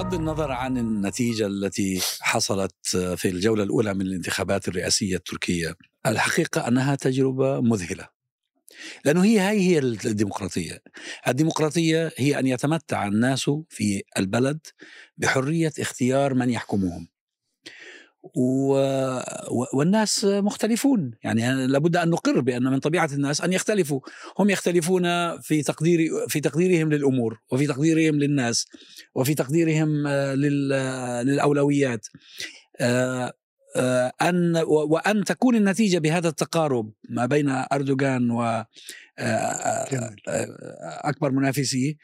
بغض النظر عن النتيجة التي حصلت في الجولة الأولى من الانتخابات الرئاسية التركية الحقيقة أنها تجربة مذهلة. لأنه هي هاي هي الديمقراطية. الديمقراطية هي أن يتمتع الناس في البلد بحرية اختيار من يحكمهم. و... والناس مختلفون. يعني لابد أن نقر بأن من طبيعة الناس أن يختلفوا. هم يختلفون في تقدير في تقديرهم للأمور وفي تقديرهم للناس وفي تقديرهم لل... للأولويات. أن وأن تكون النتيجة بهذا التقارب ما بين أردوغان و أكبر منافسيه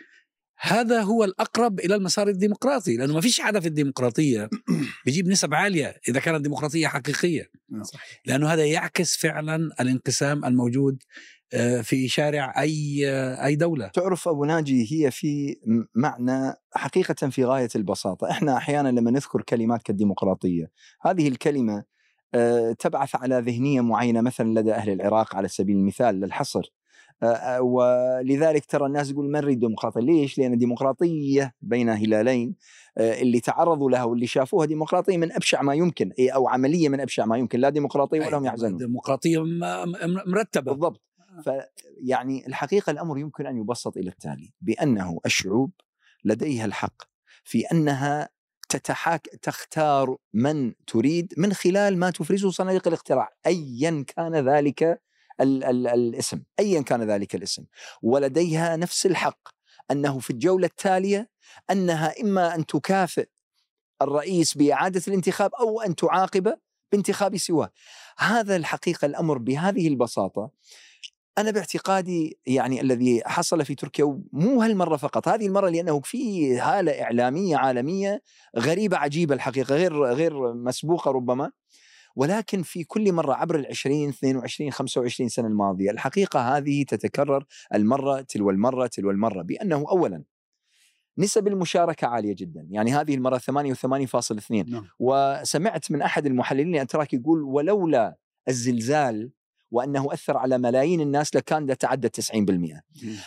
هذا هو الأقرب إلى المسار الديمقراطي لأنه ما فيش حدا في الديمقراطية. بيجيب نسب عالية إذا كانت ديمقراطيه حقيقية. نعم. لأنه هذا يعكس فعلا الانقسام الموجود آه، في شارع أي أي دولة. تعرف أبو ناجي هي في معنى حقيقة في غاية البساطة. إحنا أحيانا لما نذكر كلمات كالديمقراطية هذه الكلمة آه، تبعث على ذهنية معينة مثلا لدى أهل العراق على سبيل المثال للحصر. ولذلك ترى الناس يقول ما نريد ديمقراطية؟ ليش؟ لأن الديمقراطيه بين هلالين اللي تعرضوا لها واللي شافوها ديمقراطية من أبشع ما يمكن أو عملية من أبشع ما يمكن لا ديمقراطية ولا هم يحزنون. ديمقراطية مرتبة. بالضبط. فيعني الحقيقة الأمر يمكن أن يبسط إلى التالي بأنه الشعوب لديها الحق في أنها تتحاك تختار من تريد من خلال ما تفرزه صناديق الاقتراع ايا كان ذلك ال ال الاسم ايا كان ذلك الاسم. ولديها نفس الحق أنه في الجولة التالية أنها إما أن تكافئ الرئيس بإعادة الانتخاب أو أن تعاقبه بانتخاب سواه. هذا الحقيقة الأمر بهذه البساطة. أنا باعتقادي يعني الذي حصل في تركيا مو هالمرة فقط هذه المرة لأنه في هالة إعلامية عالمية غريبة عجيبة الحقيقة غير غير مسبوقة ربما. ولكن في كل مرة عبر العشرين 22 25 سنة الماضية الحقيقة هذه تتكرر المرة تلو المرة تلو المرة بأنه أولا نسب المشاركة عالية جدا يعني هذه المرة 88.2 نعم. وسمعت من أحد المحللين أتراك يقول ولولا الزلزال وأنه أثر على ملايين الناس لكان تعدى 90%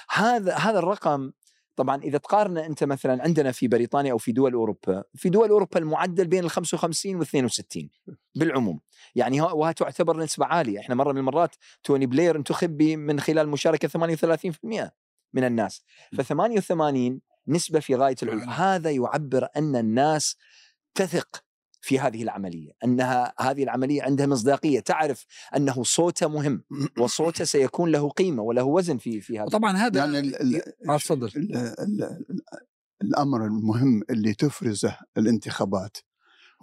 هذا هذا الرقم طبعا إذا تقارن أنت مثلا عندنا في بريطانيا أو في دول أوروبا في دول أوروبا المعدل بين ال 55 وال 62 بالعموم. يعني وها تعتبر نسبة عالية. إحنا مرة من المرات توني بلير انتخب من خلال مشاركة 38% من الناس. ف 88 نسبة في غاية العلو هذا يعبر أن الناس تثق في هذه العملية أنها هذه العملية عندها مصداقية تعرف أنه صوته مهم وصوته سيكون له قيمة وله وزن في في هذا. طبعا هذا يعني ما تفضل الأمر المهم اللي تفرزه الانتخابات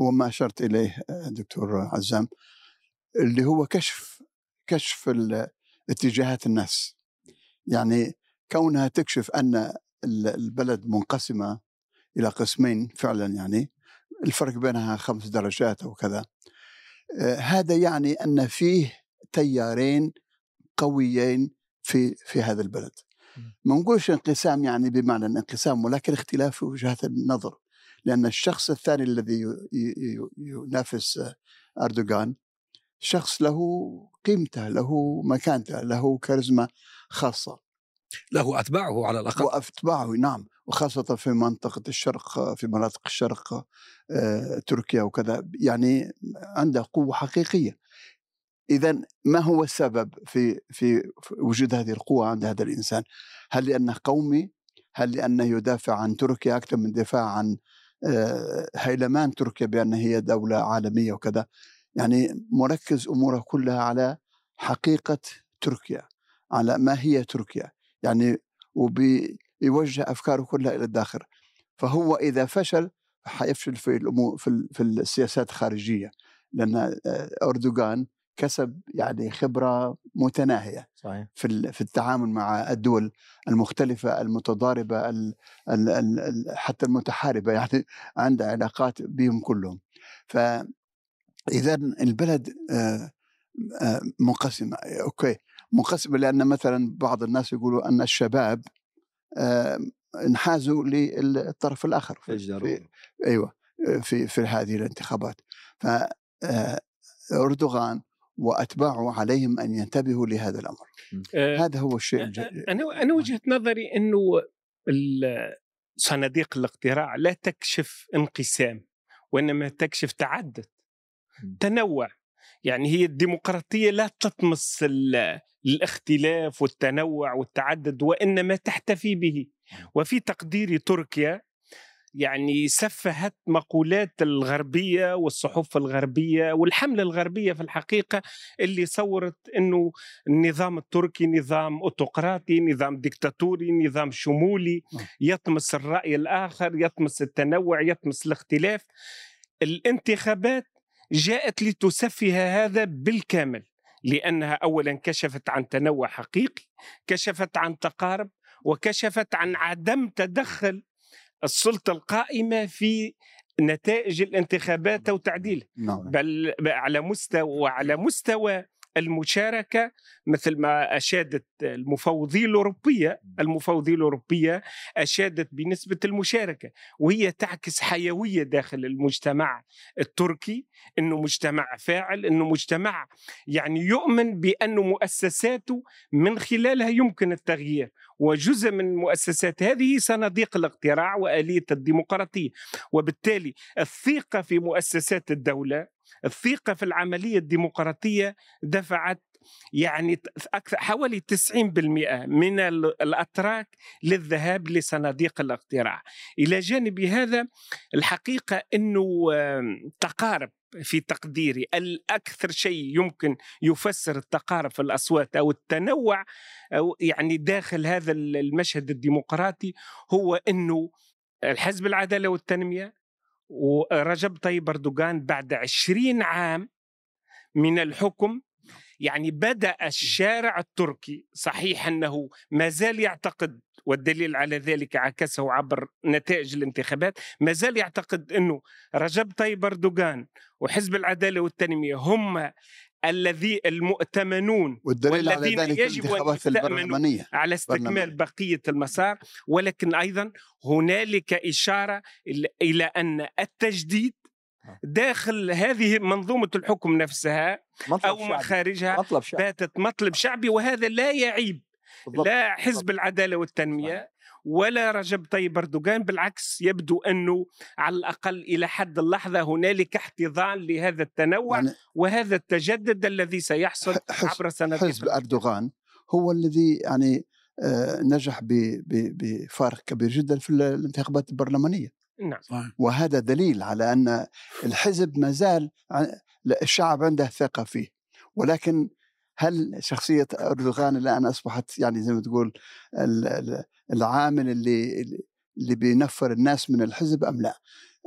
هو ما أشرت إليه دكتور عزام اللي هو كشف كشف اتجاهات الناس. يعني كونها تكشف أن البلد منقسمة إلى قسمين فعلا يعني الفرق بينها خمس درجات أو كذا. آه، هذا يعني أن فيه تيارين قويين في في هذا البلد. ما نقولش انقسام يعني بمعنى انقسام ولكن اختلاف في وجهات النظر. لأن الشخص الثاني الذي ينافس أردوغان شخص له قيمته له مكانته له كاريزما خاصة. له أتباعه على الأقل. وأتباعه نعم. وخاصة في منطقة الشرق في مناطق الشرق آه، تركيا وكذا يعني عنده قوة حقيقية إذا ما هو السبب في في وجود هذه القوة عند هذا الإنسان؟ هل لأنه قومي؟ هل لأنه يدافع عن تركيا أكثر من دفاع عن آه، هيلمان تركيا بأن هي دولة عالمية وكذا؟ يعني مركز أموره كلها على حقيقة تركيا على ما هي تركيا يعني وبي يوجه أفكاره كلها إلى الداخل. فهو إذا فشل حيفشل في الأمور في, في السياسات الخارجية لأن آه، أردوغان كسب يعني خبرة متناهية صحيح. في في التعامل مع الدول المختلفة المتضاربة ال ال ال حتى المتحاربة يعني عنده علاقات بهم كلهم. ف اذا البلد آه، آه، منقسمة أوكي. منقسمة لأن مثلا بعض الناس يقولوا أن الشباب انحازوا للطرف الآخر في, في أيوه في في هذه الانتخابات. ف آه، أردوغان وأتباعه عليهم أن ينتبهوا لهذا الأمر. آه هذا هو الشيء أنا أنا وجهة نظري إنه صناديق الاقتراع لا تكشف انقسام وإنما تكشف تعدد تنوع. يعني هي الديمقراطية لا تطمس الاختلاف والتنوع والتعدد وإنما تحتفي به. وفي تقدير تركيا يعني سفهت مقولات الغربية والصحف الغربية والحملة الغربية في الحقيقة اللي صورت أنه النظام التركي نظام أوتقراطي نظام ديكتاتوري نظام شمولي نعم. يطمس الرأي الآخر يطمس التنوع يطمس الاختلاف. الانتخابات جاءت لتسفه هذا بالكامل. لأنها أولا كشفت عن تنوع حقيقي كشفت عن تقارب وكشفت عن عدم تدخل السلطة القائمة في نتائج الانتخابات وتعديلها. نعم. بل على مستوى وعلى مستوى المشاركة مثل ما أشادت المفوضية الأوروبية المفوضية الأوروبية أشادت بنسبة المشاركة وهي تعكس حيوية داخل المجتمع التركي أنه مجتمع فاعل أنه مجتمع يعني يؤمن بأن مؤسساته من خلالها يمكن التغيير وجزء من المؤسسات هذه صناديق الاقتراع وآلية الديمقراطية. وبالتالي الثقة في مؤسسات الدولة الثقة في العملية الديمقراطية دفعت يعني أكثر حوالي 90% من الأتراك للذهاب لصناديق الاقتراع. إلى جانب هذا الحقيقة أنه تقارب في تقديري الأكثر شيء يمكن يفسر التقارب في الأصوات أو التنوع أو يعني داخل هذا المشهد الديمقراطي هو أنه الحزب العدالة والتنمية ورجب طيب أردوغان بعد عشرين عام من الحكم. يعني بدأ الشارع التركي صحيح أنه ما زال يعتقد والدليل على ذلك عكسه عبر نتائج الانتخابات ما زال يعتقد أنه رجب طيب أردوغان وحزب العدالة والتنمية هم الذي المؤتمنون والدليل على ذلك يجب الانتخابات البرلمانية على استكمال. بقية المسار ولكن أيضا هنالك إشارة إلى- أن التجديد داخل هذه منظومة الحكم نفسها مطلب أو شعبي. شعبي باتت مطلب شعبي وهذا لا يعيب بالضبط. لا حزب العدالة والتنمية ولا رجب طيب أردوغان بالعكس يبدو أنه على الأقل إلى حد اللحظة هنالك احتضان لهذا التنوع يعني وهذا التجدد الذي سيحصل حزب, عبر سنوات حزب أردوغان هو الذي يعني آه، نجح ب- ب- بفارق كبير جدا في الانتخابات البرلمانية. نعم. وهذا دليل على أن الحزب ما زال الشعب عنده ثقة فيه. ولكن هل شخصية أردوغان الآن أصبحت يعني زي ما تقول ال- ال- العامل اللي اللي بينفر الناس من الحزب أم لا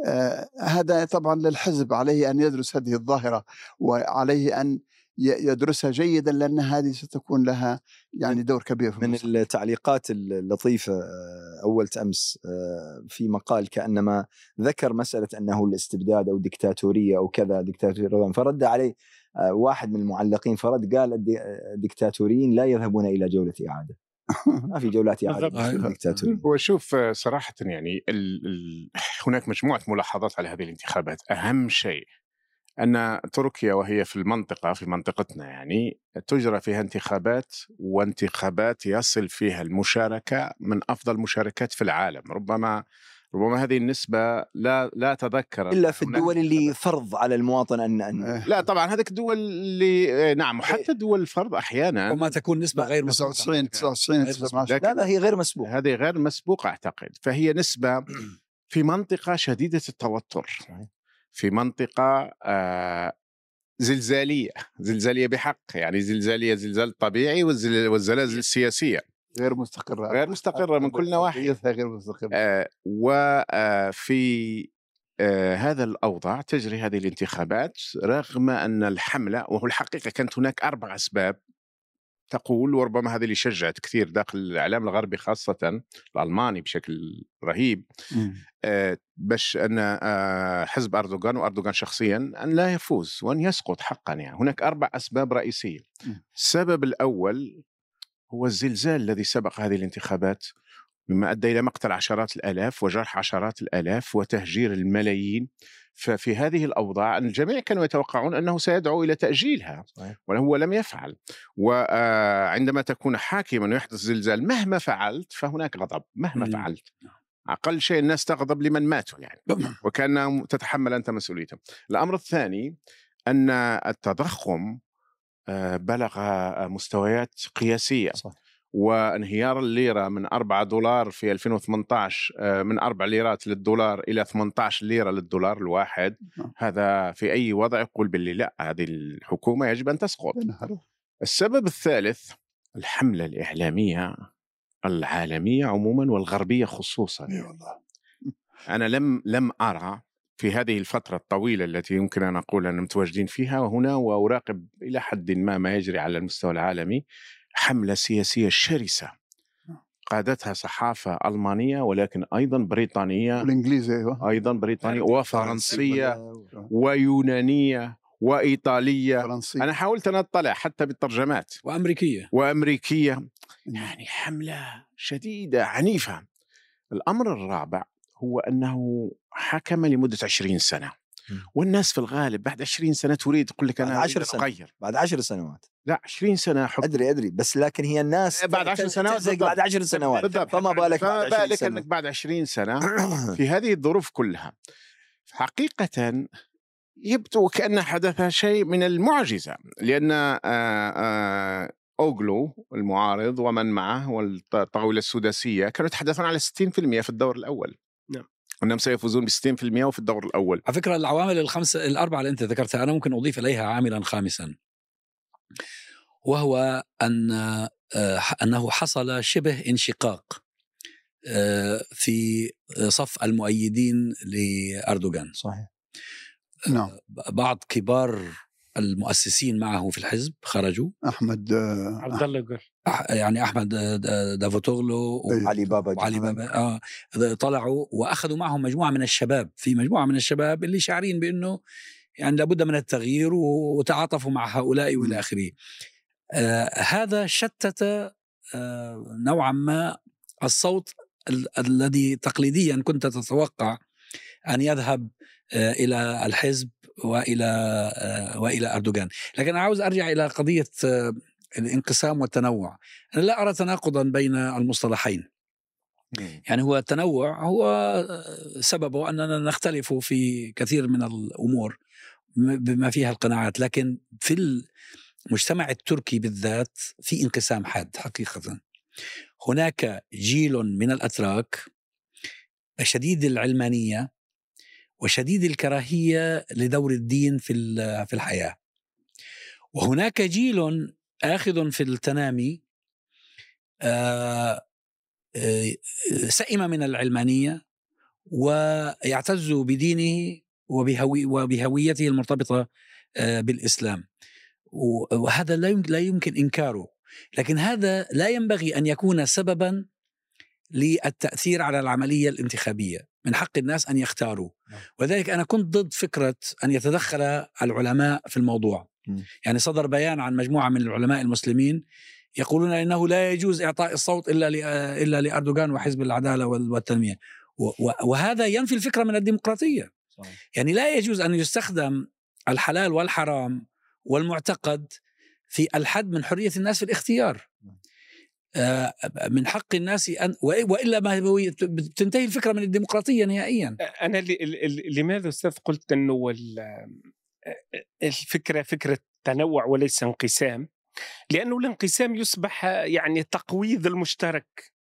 آه هذا طبعا للحزب عليه أن يدرس هذه الظاهرة وعليه أن ي- يدرسها جيدا لأن هذه ستكون لها يعني دور كبير في من المستقبل. التعليقات اللطيفة آه، أول أمس آه، في مقال كأنما ذكر مسألة أنه الاستبداد أو ديكتاتورية أو كذا ديكتاتورية فرد عليه واحد من المعلقين فرد قال الدي- الديكتاتوريين لا يذهبون إلى جولة إعادة. ما في جولات إعادة بالضبط. في الديكتاتورية هو شوف آه، صراحة يعني ال ال هناك مجموعة ملاحظات على هذه الانتخابات. أهم شيء أن تركيا وهي في المنطقة في منطقتنا يعني تجرى فيها انتخابات وانتخابات يصل فيها المشاركة من أفضل المشاركات في العالم. ربما ربما هذه النسبة لا لا أتذكر إلا في الدول اللي. فرض على المواطن أن أن آه، لا طبعا هذيك الدول اللي آه، نعم وحتى دول الفرض أحيانا وما تكون نسبة غير مسبوقة. 99 99 غير 19 لكن لا لا هي غير مسبوق هذه غير مسبوقة أعتقد. فهي نسبة في منطقة شديدة التوتر. في منطقة آه، زلزالية. زلزالية بحق يعني زلزالية زلزال طبيعي والزل- والزلازل السياسية. غير مستقرة غير مستقرة من كل نواحي غير مستقرة آه، وفي آه، هذا الأوضاع تجري هذه الانتخابات رغم أن الحملة وهو الحقيقة كانت هناك أربع أسباب تقول وربما هذا اللي شجعت كثير داخل الإعلام الغربي خاصة الألماني بشكل رهيب. آه، باش أن آه، حزب أردوغان وأردوغان شخصيا أن لا يفوز وأن يسقط حقا يعني هناك أربع أسباب رئيسية. السبب الأول هو الزلزال الذي سبق هذه الانتخابات مما أدى إلى مقتل عشرات الآلاف وجرح عشرات الآلاف وتهجير الملايين ففي هذه الأوضاع الجميع كانوا يتوقعون أنه سيدعو إلى تأجيلها. وهو لم يفعل وعندما تكون حاكما ويحدث زلزال مهما فعلت فهناك غضب مهما. فعلت أقل شيء الناس تغضب لمن ماتوا يعني وكان تتحمل أنت مسؤوليتهم. الأمر الثاني أن التضخم آه، بلغ مستويات قياسية صح. وانهيار الليرة من 4 دولار في 2018 آه، من 4 ليرات للدولار إلى 18 ليرة للدولار الواحد نعم. هذا في أي وضع يقول باللي لا هذه الحكومة يجب أن تسقط. السبب الثالث الحملة الإعلامية العالمية عموما والغربية خصوصا إي والله أنا لم لم أرى في هذه الفترة الطويلة التي يمكن أن أقول أننا متواجدين فيها وهنا وأراقب إلى حد ما ما يجري على المستوى العالمي حملة سياسية شرسة قادتها صحافة ألمانية ولكن أيضا بريطانية الإنجليزي أيوه. أيضا بريطانية وفرنسية فرنسية. ويونانية وإيطالية. فرنسي أنا حاولت أن أطلع حتى بالترجمات. وأمريكية. وأمريكية. يعني حملة شديدة عنيفة. الأمر الرابع هو أنه حكم لمدة 20 سنة. والناس في الغالب بعد 20 سنة تريد تقول لك بعد 10 أريد أن سنة. أغير بعد عشر سنوات لا 20 سنة حكم أدري أدري بس لكن هي الناس بعد عشر سنوات. بعد عشر سنوات بالضبط فما بالك فما بعد 20 بالك سنة. أنك بعد 20 سنة في هذه الظروف كلها حقيقة يبدو كأن حدث شيء من المعجزة لأن آه، آه، أوغلو المعارض ومن معه والطاولة السداسية كانوا يتحدثون على 60% في الدور الأول أنهم سيفوزون ب 60% وفي الدور الأول. على فكرة العوامل الخمسه الأربعة اللي أنت ذكرتها أنا ممكن أضيف إليها عاملا خامسا. وهو أن آه، أنه حصل شبه انشقاق آه، في صف المؤيدين لأردوغان. صحيح. نعم. بعض كبار المؤسسين معه في الحزب خرجوا أحمد آه، عبد الله قل يعني أحمد د- دافوتوغلو و- أيوة. علي بابا وعلي. بابا آه طلعوا وأخذوا معهم مجموعة من الشباب في مجموعة من الشباب اللي شاعرين بأنه يعني لابد من التغيير و- وتعاطفوا مع هؤلاء. والى اخره. آه هذا شتت آه نوعا ما الصوت ال- الذي تقليديا كنت تتوقع أن يذهب آه إلى الحزب وإلى آه وإلى أردوغان، لكن أنا عاوز أرجع إلى قضية آه الانقسام والتنوع. أنا لا أرى تناقضا بين المصطلحين. يعني هو التنوع هو سببه اننا نختلف في كثير من الأمور بما فيها القناعات لكن في المجتمع التركي بالذات في انقسام حاد حقيقه هناك جيل من الأتراك شديد العلمانية وشديد الكراهية لدور الدين في في الحياة. وهناك جيل آخذ في التنامي آه، آه، سئم من العلمانية ويعتز بدينه وبهوي وبهويته المرتبطة آه، بالإسلام. و- وهذا لا يمكن إنكاره. لكن هذا لا ينبغي أن يكون سببا للتأثير على العملية الانتخابية. من حق الناس أن يختاروا نعم. ولذلك أنا كنت ضد فكرة أن يتدخل العلماء في الموضوع. يعني صدر بيان عن مجموعة من العلماء المسلمين يقولون إنه لا يجوز إعطاء الصوت إلا إلا لأردوغان وحزب العدالة وال- والتنمية وهذا ينفي الفكرة من الديمقراطية صحيح. يعني لا يجوز أن يستخدم الحلال والحرام والمعتقد في الحد من حرية الناس في الاختيار آه، من حق الناس ان وإلا ما هو بتنتهي الفكرة من الديمقراطية نهائيا. أنا لماذا أستاذ قلت أنه ال- الفكرة فكرة تنوع وليس انقسام؟ لأنه الانقسام يصبح يعني تقويض المشترك.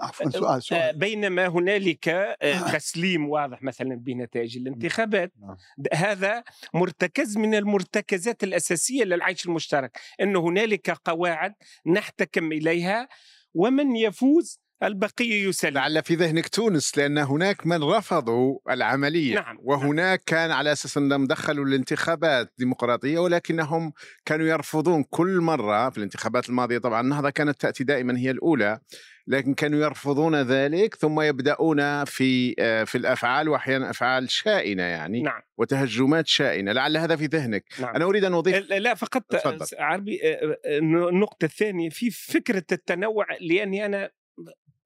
عفوا سؤال آه، سؤال. بينما هنالك آه، تسليم واضح مثلا بنتائج الانتخابات. نعم. هذا مرتكز من المرتكزات الأساسية للعيش المشترك أن هنالك قواعد نحتكم إليها ومن يفوز البقية يسلم. لعل في ذهنك تونس لأن هناك من رفضوا العملية. نعم، وهناك كان على أساس انهم دخلوا الانتخابات ديمقراطية ولكنهم كانوا يرفضون كل مرة في الانتخابات الماضية. طبعا النهضه كانت تأتي دائما هي الأولى لكن كانوا يرفضون ذلك ثم يبدأون في آه، في الأفعال واحيانا أفعال شائنة يعني نعم. وتهجمات شائنة. لعل هذا في ذهنك. نعم. أنا أريد أن أضيف لا فقط تفضل. عربي آه، آه، النقطة الثانية في فكرة التنوع لأني أنا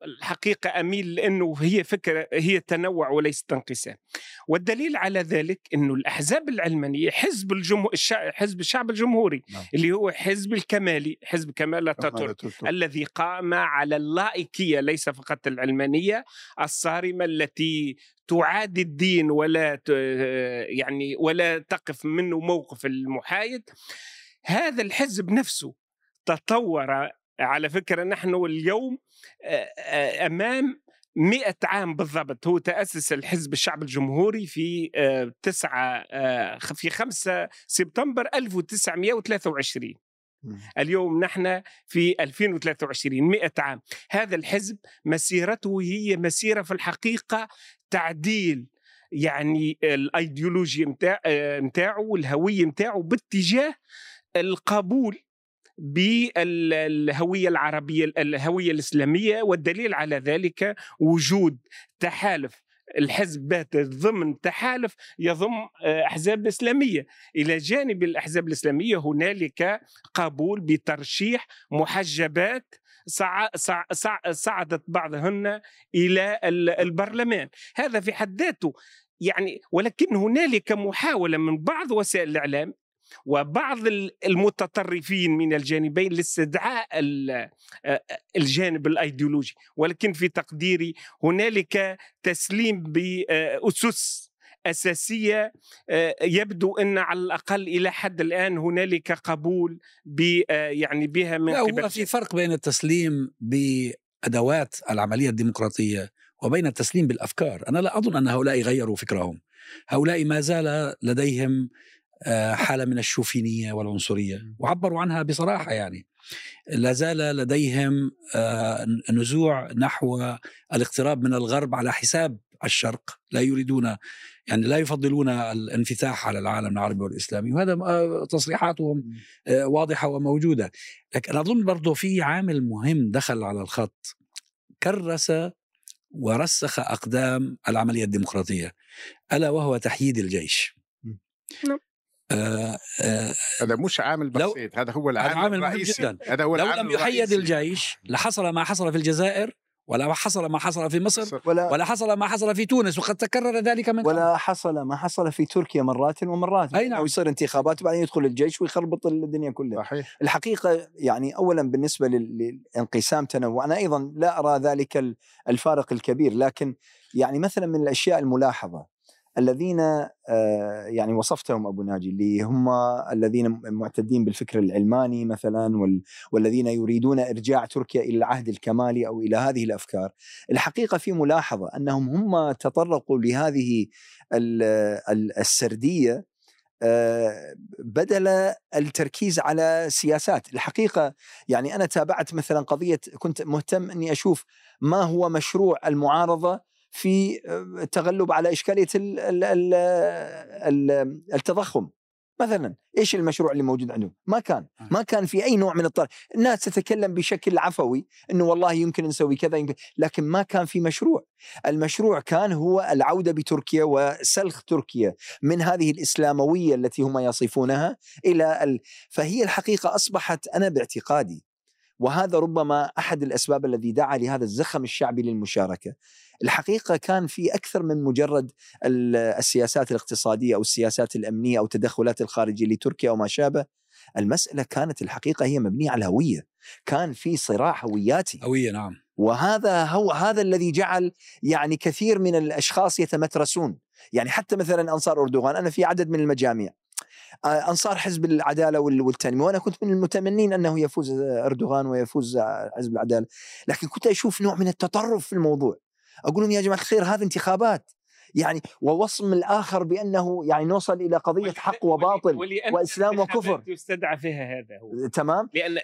الحقيقة أميل لأنه هي فكرة هي تنوع وليست انقسام والدليل على ذلك أنه الأحزاب العلمانية حزب الجمهور حزب الشعب الجمهوري نعم. اللي هو حزب الكمالي حزب كمال أتاتورك الذي قام على اللائكية ليس فقط العلمانية الصارمة التي تعادي الدين ولا ت- يعني ولا تقف منه موقف المحايد. هذا الحزب نفسه تطور على فكرة نحن اليوم أمام مئة عام بالضبط. هو تأسس الحزب الشعب الجمهوري في تسعة في 5 سبتمبر 1923 اليوم نحن في 2023 100 عام. هذا الحزب مسيرته هي مسيرة في الحقيقة تعديل يعني الايديولوجيا متاع متاعه والهوية متاعه باتجاه القبول بالهوية العربية الهوية الإسلامية والدليل على ذلك وجود تحالف الحزب بات ضمن تحالف يضم آه، أحزاب إسلامية. إلى جانب الأحزاب الإسلامية هنالك قبول بترشيح محجبات صع... صع... صع... صعدت بعضهن إلى ال- البرلمان. هذا في حد ذاته يعني ولكن هنالك محاولة من بعض وسائل الإعلام وبعض ال- المتطرفين من الجانبين لاستدعاء آه، الجانب الأيديولوجي. ولكن في تقديري هنالك تسليم بأسس أساسية آه، يبدو أن على الأقل إلى حد الآن هنالك قبول ب آه، يعني بها من لا قبل. هو في فرق بين التسليم بأدوات العملية الديمقراطية وبين التسليم بالأفكار، أنا لا أظن أن هؤلاء غيروا فكرهم. هؤلاء ما زال لديهم حالة من الشوفينية والعنصرية. وعبروا عنها بصراحة يعني. لا زال لديهم آه، نزوع نحو الاقتراب من الغرب على حساب الشرق، لا يريدون يعني لا يفضلون الانفتاح على العالم العربي والإسلامي. وهذا آه، تصريحاتهم آه، واضحة وموجودة. لكن أظن برضه في عامل مهم دخل على الخط. كرس ورسخ أقدام العملية الديمقراطية. ألا وهو تحييد الجيش. آه آه هذا مش عامل بسيط هذا هو هذا العامل عامل مهم الرئيسي جدا. هذا هو لو العامل لم يحيد الرئيسي. الجيش لحصل ما حصل في الجزائر ولا حصل ما حصل في مصر. ولا ولا حصل ما حصل في تونس وقد تكرر ذلك من قبل. ولا حصل ما حصل في تركيا مرات ومرات أي نعم. أو يصير انتخابات وبعدين يدخل الجيش ويخربط الدنيا كلها صحيح الحقيقة يعني اولا بالنسبة لل- للانقسام تنوع أنا أيضا لا أرى ذلك ال- الفارق الكبير لكن يعني مثلا من الأشياء الملاحظة الذين آه، يعني وصفتهم أبو ناجي اللي هم الذين معتدين بالفكر العلماني مثلا وال- والذين يريدون إرجاع تركيا إلى العهد الكمالي أو إلى هذه الأفكار. الحقيقة في ملاحظة أنهم هم تطرقوا لهذه ال- ال- السردية آه، بدل التركيز على سياسات. الحقيقة يعني أنا تابعت مثلا قضية كنت مهتم أني أشوف ما هو مشروع المعارضة في آه، التغلب على إشكالية ال- ال- ال- ال- التضخم مثلا إيش المشروع اللي موجود عندهم؟ ما كان، ما كان في أي نوع من الطرح، الناس تتكلم بشكل عفوي إنه والله يمكن نسوي كذا يمكن لكن ما كان في مشروع، المشروع كان هو العودة بتركيا وسلخ تركيا من هذه الإسلاموية التي هم يصفونها إلى ال... فهي الحقيقة أصبحت أنا باعتقادي وهذا ربما أحد الأسباب الذي دعا لهذا الزخم الشعبي للمشاركة. الحقيقة كان في أكثر من مجرد ال- السياسات الاقتصادية أو السياسات الأمنية أو التدخلات الخارجية لتركيا وما شابه. المسألة كانت الحقيقة هي مبنية على الهويه. كان في صراع هوياتي. هوية نعم وهذا هو هذا الذي جعل يعني كثير من الأشخاص يتمترسون يعني حتى مثلا أنصار أردوغان أنا في عدد من المجاميع آه، أنصار حزب العدالة وال- والتنمية وأنا كنت من المتمنين أنه يفوز أردوغان ويفوز حزب العدالة لكن كنت أشوف نوع من التطرف في الموضوع أقول لهم يا جماعة الخير هذه انتخابات. يعني ووصم الآخر بأنه يعني نوصل إلى قضية حق وباطل وإسلام وكفر. يستدعى فيها هذا هو. تمام؟ لأن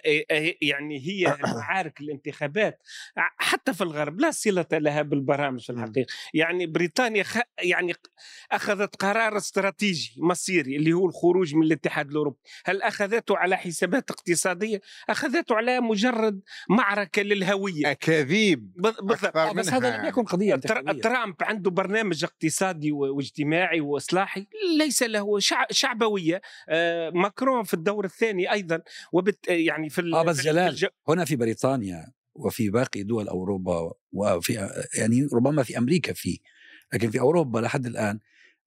يعني هي معارك الانتخابات. حتى في الغرب لا صلة لها بالبرامج في الحقيقة يعني بريطانيا خ... يعني أخذت قرار استراتيجي مصيري اللي هو الخروج من الاتحاد الأوروبي. هل أخذته على حسابات اقتصادية؟ أخذته على مجرد معركة للهوية. أكاذيب. بال- بالضبط. آه، بس هذا. لم يكن انتخابية. ترامب عنده برنامج اقتصادي و- واجتماعي وإصلاحي ليس له شع... شعبوية آه ماكرون في الدور الثاني أيضا وبت... يعني في ال... آه، بس في جلال، الج- هنا في بريطانيا وفي باقي دول أوروبا وفي يعني ربما في أمريكا في لكن في أوروبا لحد الآن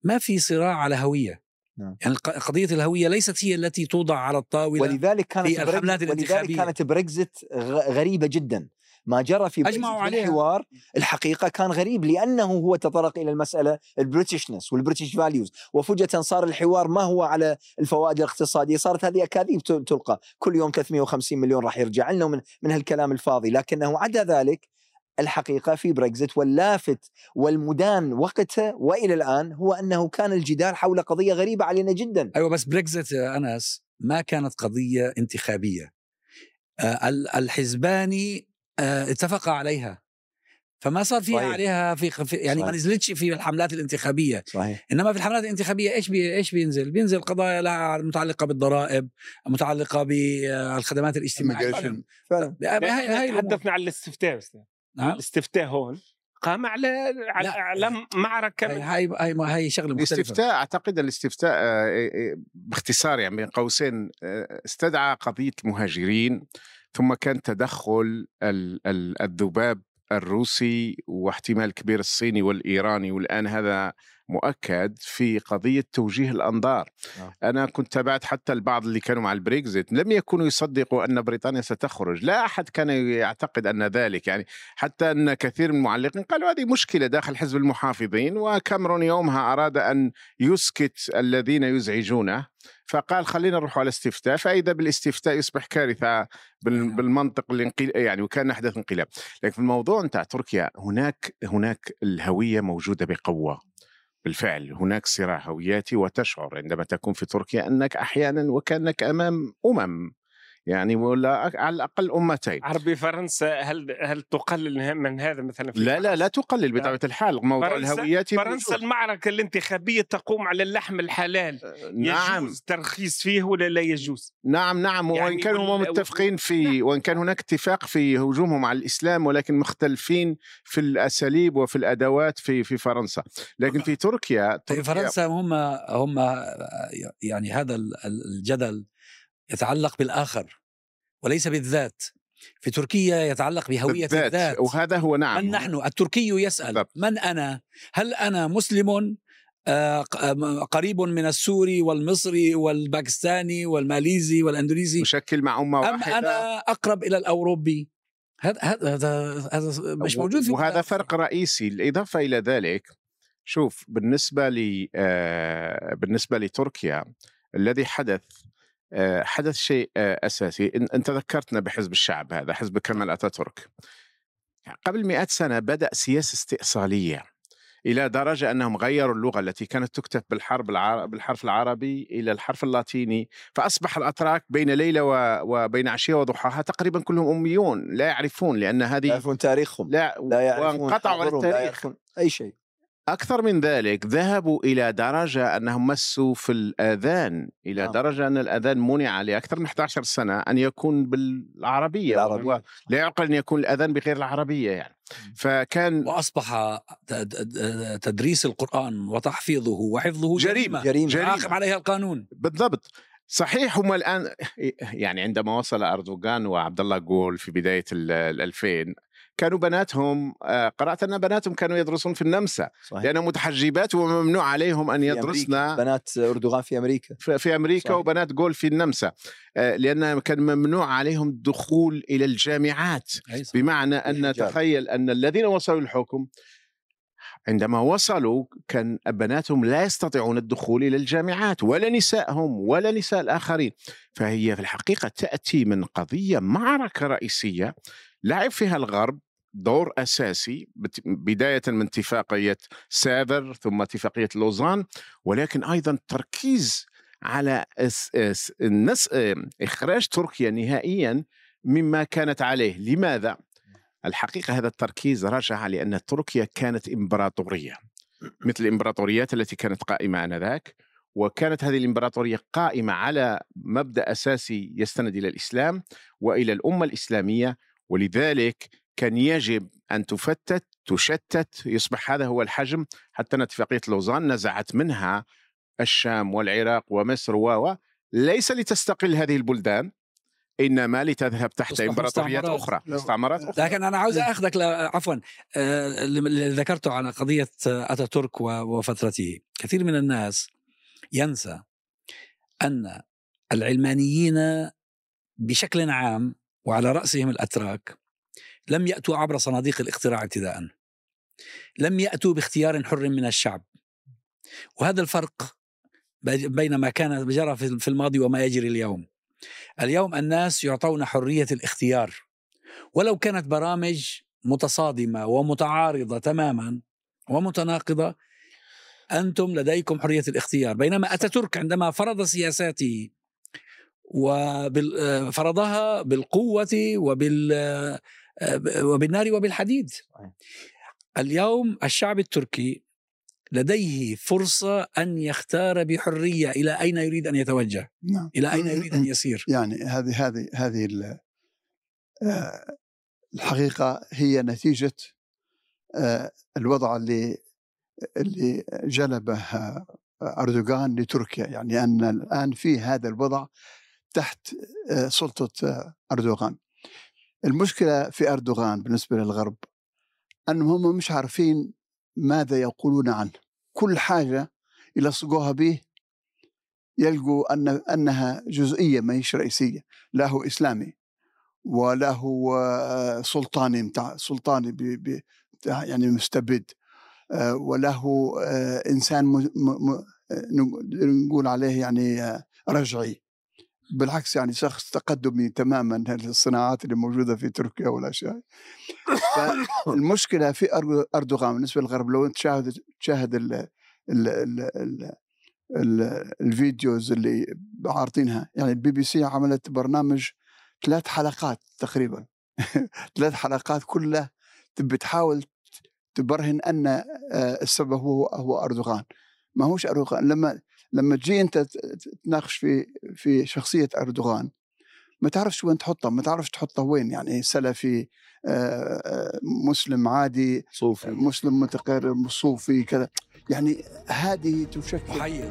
ما في صراع على هوية نعم. يعني قضية الهوية ليست هي التي توضع على الطاولة ولذلك كانت في الحملات بريكزت ولذلك. كانت بريكزت غ- غريبة جدا ما جرى في أجمعوا عليها. الحوار الحقيقة كان غريب لأنه هو تطرق إلى المسألة ال Britishness وال British values وفجاه صار الحوار ما هو على الفوائد الاقتصادية صارت هذه أكاذيب تلقى. كل يوم 350 مليون راح يرجع. لنا من من هالكلام الفاضي. لكنه عدا ذلك الحقيقة في بريكزت واللافت والمدان وقتها وإلى الآن هو أنه كان الجدال حول قضية غريبة علينا جدا. أيوه بس بريكزت يا أنس ما كانت قضية انتخابية. آه، آه، اتفقا عليها فما صار فيها صحيح. عليها في في- يعني ما صحيح. نزلتش في الحملات الانتخابية صحيح إنما في الحملات الانتخابية إيش بي إيش بينزل؟ بينزل قضايا لها متعلقة بالضرائب، متعلقة بالخدمات الاجتماعية Immigration. فعلا الأمور. تحدثنا عن الاستفتاء. نعم. الاستفتاء هون قام على على, معركة هاي هاي هاي, شغلة مختلفة الاستفتاء أعتقد الاستفتاء آه، آه، آه، باختصار يعني بين قوسين آه، استدعى قضية المهاجرين ثم كان تدخل ال- ال- الذباب الروسي واحتمال كبير الصيني والإيراني والآن هذا مؤكد في قضية توجيه الأنظار. نعم. أنا كنت تابعت حتى البعض اللي كانوا مع البريكزيت لم يكونوا يصدقوا أن بريطانيا ستخرج. لا أحد كان يعتقد أن ذلك يعني حتى أن كثير من المعلقين قالوا هذه مشكلة داخل حزب المحافظين وكاميرون يومها أراد أن يسكت الذين يزعجونه. فقال خلينا نروح على استفتاء فإذا بالاستفتاء يصبح كارثة بال- بالمنطق الانقلاب يعني وكان احدث انقلاب. لكن في الموضوع نتاع تركيا هناك هناك الهوية موجودة بقوة. بالفعل هناك صراع هوياتي وتشعر عندما تكون في تركيا أنك أحيانا وكأنك أمام أمم. يعني ولا على الأقل أمتين. عربي فرنسا هل هل تقلل من هذا مثلا في لا لا لا تقلل بطبيعة الحال موضوع فرنسا- الهوياتي فرنسا. المعركة الانتخابية تقوم على اللحم الحلال. نعم يجوز ترخيص فيه ولا لا يجوز؟ نعم نعم وإن يعني كانوا هم وال- متفقين في وإن كان هناك اتفاق في هجومهم على الإسلام ولكن مختلفين في الأساليب وفي الأدوات في في فرنسا. لكن في تركيا في تركيا فرنسا هم هم يعني هذا ال- ال- الجدل يتعلق بالآخر وليس بالذات. في تركيا يتعلق بهوية بالذات. الذات. وهذا هو نعم من نحن؟ التركي يسأل بالضبط. من أنا؟ هل أنا مسلم آه، آه، قريب من السوري والمصري والباكستاني والماليزي والاندونيسي يشكل مع أمة أم واحدة. أنا أقرب إلى الأوروبي؟ هذا هذا هذا مش موجود في وهذا. فرق رئيسي. الإضافة إلى ذلك شوف بالنسبة لي آه بالنسبة لتركيا الذي حدث حدث شيء آه أساسي. إن- انت ذكرتنا بحزب الشعب هذا حزب كمال أتاتورك. قبل مئة سنة بدأ سياسة استئصالية إلى درجة أنهم غيروا اللغة التي كانت تكتب بالحرب العر... بالحرف العربي إلى الحرف اللاتيني فأصبح الأتراك بين ليلة و... وبين عشية وضحاها تقريبا كلهم أميون لا يعرفون لأن لا هذه يعرفون تاريخهم لا, لا يعرفون وانقطعوا عن لا التاريخ. يعرفون أي شيء. أكثر من ذلك ذهبوا إلى درجة أنهم مسوا في الآذان إلى آه. درجة أن الآذان منع لأكثر من 11 سنة أن يكون بالعربية. وهو لا يعقل أن يكون الآذان بغير العربية يعني فكان ت- تدريس القرآن وتحفيظه وحفظه جريمة. جريمة جريمة. يعاقب عليها القانون بالضبط صحيح هم الآن يعني عندما وصل أردوغان وعبد الله جول في بداية ال- الألفين كانوا بناتهم آه، قرأت أن بناتهم كانوا يدرسون في النمسا صحيح لأنهم متحجبات وممنوع عليهم أمريكا. يدرسن بنات أردوغان في أمريكا في أمريكا صحيح. وبنات جول في النمسا آه، لأن كان ممنوع عليهم الدخول إلى الجامعات بمعنى أن. تخيل أن الذين وصلوا للحكم عندما وصلوا كان بناتهم لا يستطيعون الدخول إلى الجامعات ولا نسائهم ولا نساء الآخرين فهي في الحقيقة تأتي من قضية معركة رئيسية لعب فيها الغرب دور أساسي بداية من اتفاقية سيفر ثم اتفاقية لوزان ولكن أيضا تركيز على إس- إس- النس إخراج تركيا نهائيا مما كانت عليه. لماذا؟ الحقيقة هذا التركيز رجع لأن تركيا كانت إمبراطورية مثل الإمبراطوريات التي كانت قائمة آنذاك وكانت هذه الإمبراطورية قائمة على مبدأ أساسي يستند إلى الإسلام وإلى الأمة الإسلامية ولذلك كان يجب أن تفتت تشتت يصبح هذا هو الحجم حتى أن اتفاقيه لوزان نزعت منها الشام والعراق ومصر و و ليس لتستقل هذه البلدان إنما لتذهب تحت امبراطوريات. أخرى لو- مستعمرات أخرى. لكن أنا عاوز أخذك ل- عفوا آه، اللي ذكرته على قضية آه، أتاتورك و- وفترته. كثير من الناس ينسى أن العلمانيين بشكل عام وعلى رأسهم الأتراك لم يأتوا عبر صناديق الاقتراع ابتداء. لم يأتوا باختيار حر من الشعب. وهذا الفرق بي- بين ما كان جرى في الماضي وما يجري اليوم. اليوم الناس يعطون حرية الاختيار. ولو كانت برامج متصادمة ومتعارضة تماما ومتناقضة أنتم لديكم حرية الاختيار. بينما أتاتورك عندما فرض سياساته وفرضها بالقوة وبال وبالنار وبالحديد. اليوم الشعب التركي لديه فرصة أن يختار بحرية إلى أين يريد أن يتوجه؟ نعم. إلى أين يريد أن يسير؟ يعني هذه هذه هذه ال- آه، الحقيقة هي نتيجة آه، الوضع اللي اللي جلبه آه، أردوغان لتركيا. يعني أن الآن في هذا الوضع تحت آه، سلطة آه، أردوغان. المشكلة في أردوغان بالنسبة للغرب أنهم هم مش عارفين ماذا يقولون عنه. كل حاجة يلصقوها به يلقوا أن أنها جزئية ما هيش رئيسية لا هو إسلامي ولا هو آه، سلطاني متاع سلطاني بي بي يعني مستبد ولا هو نق- نقول عليه يعني رجعي. بالعكس يعني شخص تقدمي تماما الصناعات اللي موجودة في تركيا والأشياء. فالمشكلة في أردوغان بالنسبة للغرب لو أنت تشاهد تشاهد ال ال ال ال ال ال videos اللي عارضينها. يعني البي بي سي عملت برنامج ثلاث حلقات تقريبا. ثلاث حلقات كلها تبي تحاول تبرهن أن آه، السبب هو هو أردوغان. ما هوش أردوغان. لما لما تجي أنت تناقش في في شخصية أردوغان ما تعرفش وين تحطه ما تعرفش تحطه وين يعني سلفي آه، آه، مسلم عادي صوفي. مسلم متقرب صوفي كذا. يعني هذه تشكل محير